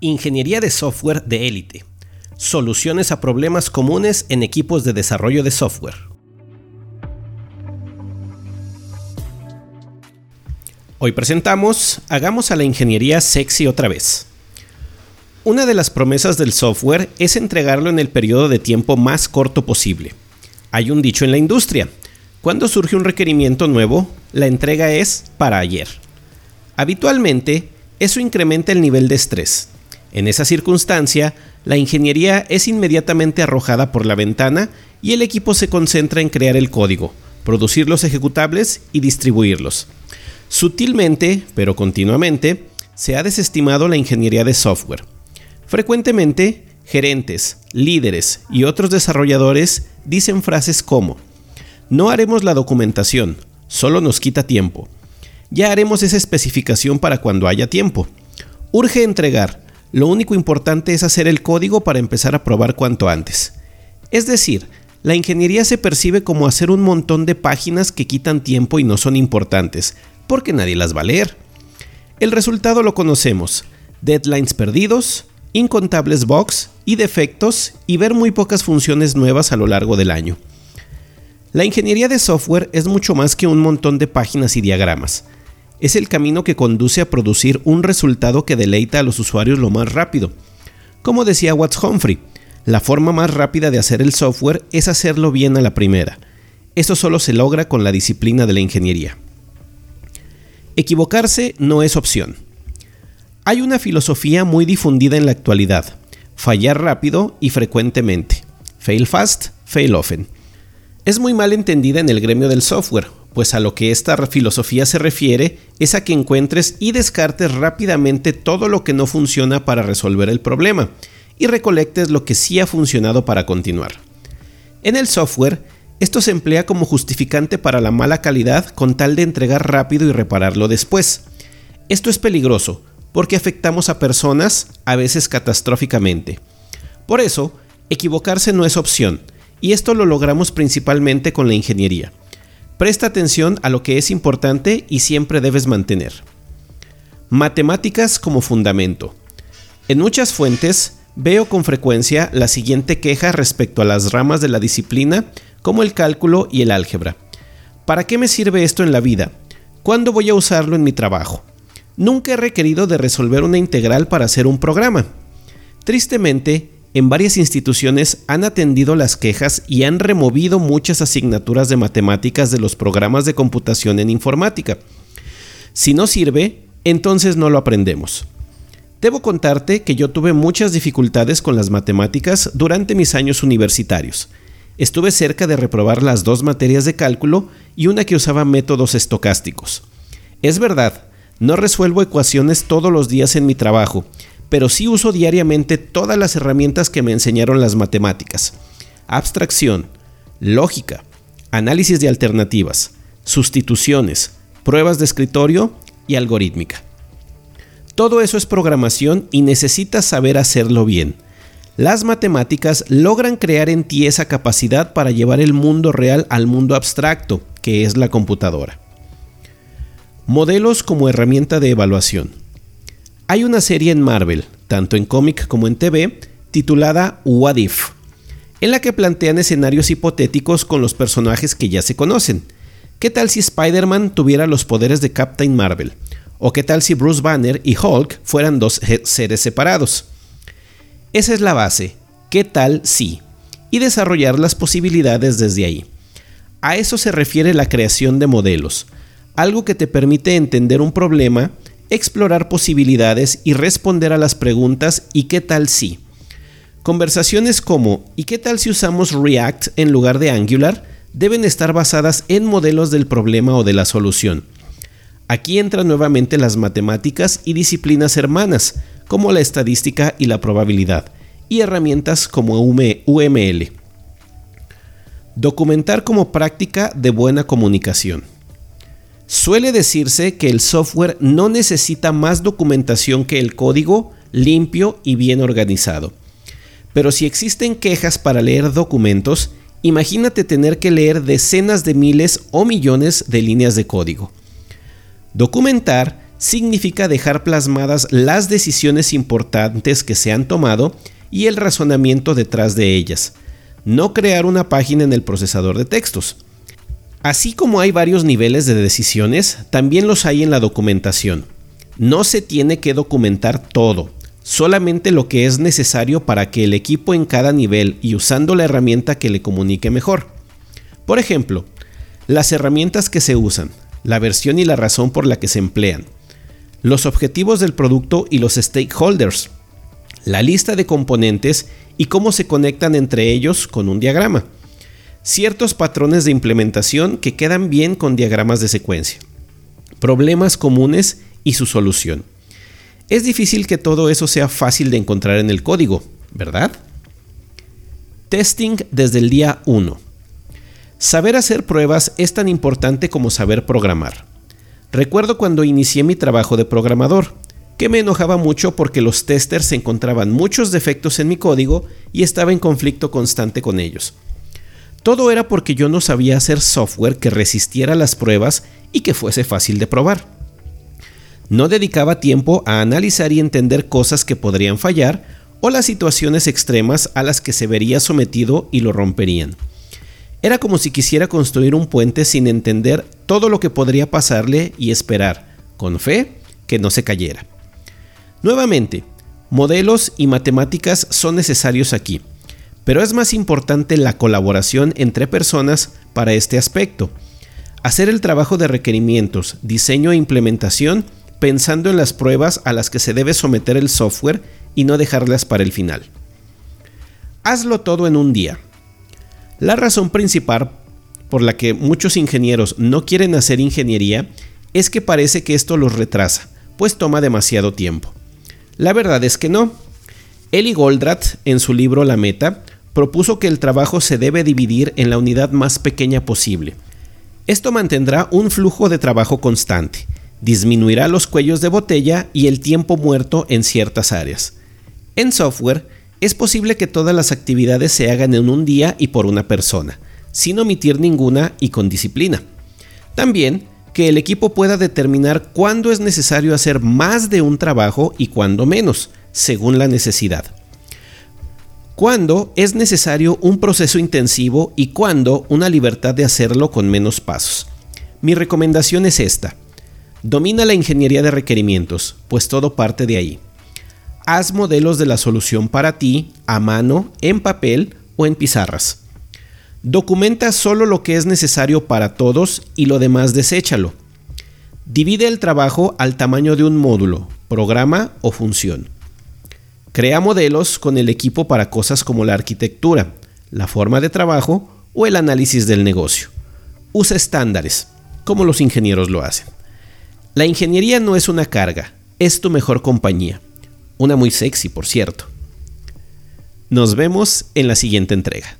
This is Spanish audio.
Ingeniería de software de élite. Soluciones a problemas comunes en equipos de desarrollo de software. Hoy presentamos Hagamos a la ingeniería sexy otra vez. Una de las promesas del software es entregarlo en el periodo de tiempo más corto posible. Hay un dicho en la industria. Cuando surge un requerimiento nuevo, la entrega es para ayer. Habitualmente, eso incrementa el nivel de estrés. En esa circunstancia, la ingeniería es inmediatamente arrojada por la ventana y el equipo se concentra en crear el código, producir los ejecutables y distribuirlos. Sutilmente, pero continuamente, se ha desestimado la ingeniería de software. Frecuentemente, gerentes, líderes y otros desarrolladores dicen frases como, no haremos la documentación, solo nos quita tiempo. Ya haremos esa especificación para cuando haya tiempo. Urge entregar, lo único importante es hacer el código para empezar a probar cuanto antes. Es decir, la ingeniería se percibe como hacer un montón de páginas que quitan tiempo y no son importantes, porque nadie las va a leer. El resultado lo conocemos, deadlines perdidos, incontables bugs y defectos y ver muy pocas funciones nuevas a lo largo del año. La ingeniería de software es mucho más que un montón de páginas y diagramas. Es el camino que conduce a producir un resultado que deleita a los usuarios lo más rápido. Como decía Watts Humphrey, la forma más rápida de hacer el software es hacerlo bien a la primera. Eso solo se logra con la disciplina de la ingeniería. Equivocarse no es opción. Hay una filosofía muy difundida en la actualidad, fallar rápido y frecuentemente. Fail fast, fail often es muy mal entendida en el gremio del software, pues a lo que esta filosofía se refiere es a que encuentres y descartes rápidamente todo lo que no funciona para resolver el problema y recolectes lo que sí ha funcionado para continuar. En el software, esto se emplea como justificante para la mala calidad con tal de entregar rápido y repararlo después. Esto es peligroso porque afectamos a personas a veces catastróficamente. Por eso, equivocarse no es opción, y esto lo logramos principalmente con la ingeniería. Presta atención a lo que es importante y siempre debes mantener. Matemáticas como fundamento. En muchas fuentes veo con frecuencia la siguiente queja respecto a las ramas de la disciplina como el cálculo y el álgebra. ¿Para qué me sirve esto en la vida? ¿Cuándo voy a usarlo en mi trabajo? Nunca he requerido de resolver una integral para hacer un programa. Tristemente, en varias instituciones han atendido las quejas y han removido muchas asignaturas de matemáticas de los programas de computación en informática. Si no sirve, entonces no lo aprendemos. Debo contarte que yo tuve muchas dificultades con las matemáticas durante mis años universitarios. Estuve cerca de reprobar las dos materias de cálculo y una que usaba métodos estocásticos. Es verdad, no resuelvo ecuaciones todos los días en mi trabajo, pero sí uso diariamente todas las herramientas que me enseñaron las matemáticas. Abstracción, lógica, análisis de alternativas, sustituciones, pruebas de escritorio y algorítmica. Todo eso es programación y necesitas saber hacerlo bien. Las matemáticas logran crear en ti esa capacidad para llevar el mundo real al mundo abstracto, que es la computadora. Modelos como herramienta de evaluación. Hay una serie en Marvel, tanto en cómic como en TV, titulada What If, en la que plantean escenarios hipotéticos con los personajes que ya se conocen. ¿Qué tal si Spider-Man tuviera los poderes de Captain Marvel? ¿O qué tal si Bruce Banner y Hulk fueran dos seres separados? Esa es la base. ¿Qué tal si? Y desarrollar las posibilidades desde ahí. A eso se refiere la creación de modelos, algo que te permite entender un problema explorar posibilidades y responder a las preguntas ¿y qué tal si? Conversaciones como ¿y qué tal si usamos React en lugar de Angular? deben estar basadas en modelos del problema o de la solución. Aquí entran nuevamente las matemáticas y disciplinas hermanas, como la estadística y la probabilidad, y herramientas como UML. Documentar como práctica de buena comunicación. Suele decirse que el software no necesita más documentación que el código limpio y bien organizado. Pero si existen quejas para leer documentos, imagínate tener que leer decenas de miles o millones de líneas de código. Documentar significa dejar plasmadas las decisiones importantes que se han tomado y el razonamiento detrás de ellas, no crear una página en el procesador de textos. Así como hay varios niveles de decisiones, también los hay en la documentación. No se tiene que documentar todo, solamente lo que es necesario para que el equipo en cada nivel y usando la herramienta que le comunique mejor. Por ejemplo, las herramientas que se usan, la versión y la razón por la que se emplean, los objetivos del producto y los stakeholders, la lista de componentes y cómo se conectan entre ellos con un diagrama, ciertos patrones de implementación que quedan bien con diagramas de secuencia, problemas comunes y su solución. Es difícil que todo eso sea fácil de encontrar en el código, ¿verdad? Testing desde el día 1. Saber hacer pruebas es tan importante como saber programar. Recuerdo cuando inicié mi trabajo de programador, que me enojaba mucho porque los testers encontraban muchos defectos en mi código y estaba en conflicto constante con ellos. Todo era porque yo no sabía hacer software que resistiera las pruebas y que fuese fácil de probar. No dedicaba tiempo a analizar y entender cosas que podrían fallar o las situaciones extremas a las que se vería sometido y lo romperían. Era como si quisiera construir un puente sin entender todo lo que podría pasarle y esperar, con fe, que no se cayera. Nuevamente, modelos y matemáticas son necesarios aquí, pero es más importante la colaboración entre personas para este aspecto. Hacer el trabajo de requerimientos, diseño e implementación pensando en las pruebas a las que se debe someter el software y no dejarlas para el final. Hazlo todo en un día. La razón principal por la que muchos ingenieros no quieren hacer ingeniería es que parece que esto los retrasa, pues toma demasiado tiempo. La verdad es que no. Eli Goldratt, en su libro La Meta, propuso que el trabajo se debe dividir en la unidad más pequeña posible. Esto mantendrá un flujo de trabajo constante, disminuirá los cuellos de botella y el tiempo muerto en ciertas áreas. En software, es posible que todas las actividades se hagan en un día y por una persona, sin omitir ninguna y con disciplina. También que el equipo pueda determinar cuándo es necesario hacer más de un trabajo y cuándo menos, según la necesidad. Cuándo es necesario un proceso intensivo y cuándo una libertad de hacerlo con menos pasos. Mi recomendación es esta. Domina la ingeniería de requerimientos, pues todo parte de ahí. Haz modelos de la solución para ti a mano, en papel o en pizarras. Documenta solo lo que es necesario para todos y lo demás deséchalo. Divide el trabajo al tamaño de un módulo, programa o función. Crea modelos con el equipo para cosas como la arquitectura, la forma de trabajo o el análisis del negocio. Usa estándares, como los ingenieros lo hacen. La ingeniería no es una carga, es tu mejor compañía. Una muy sexy, por cierto. Nos vemos en la siguiente entrega.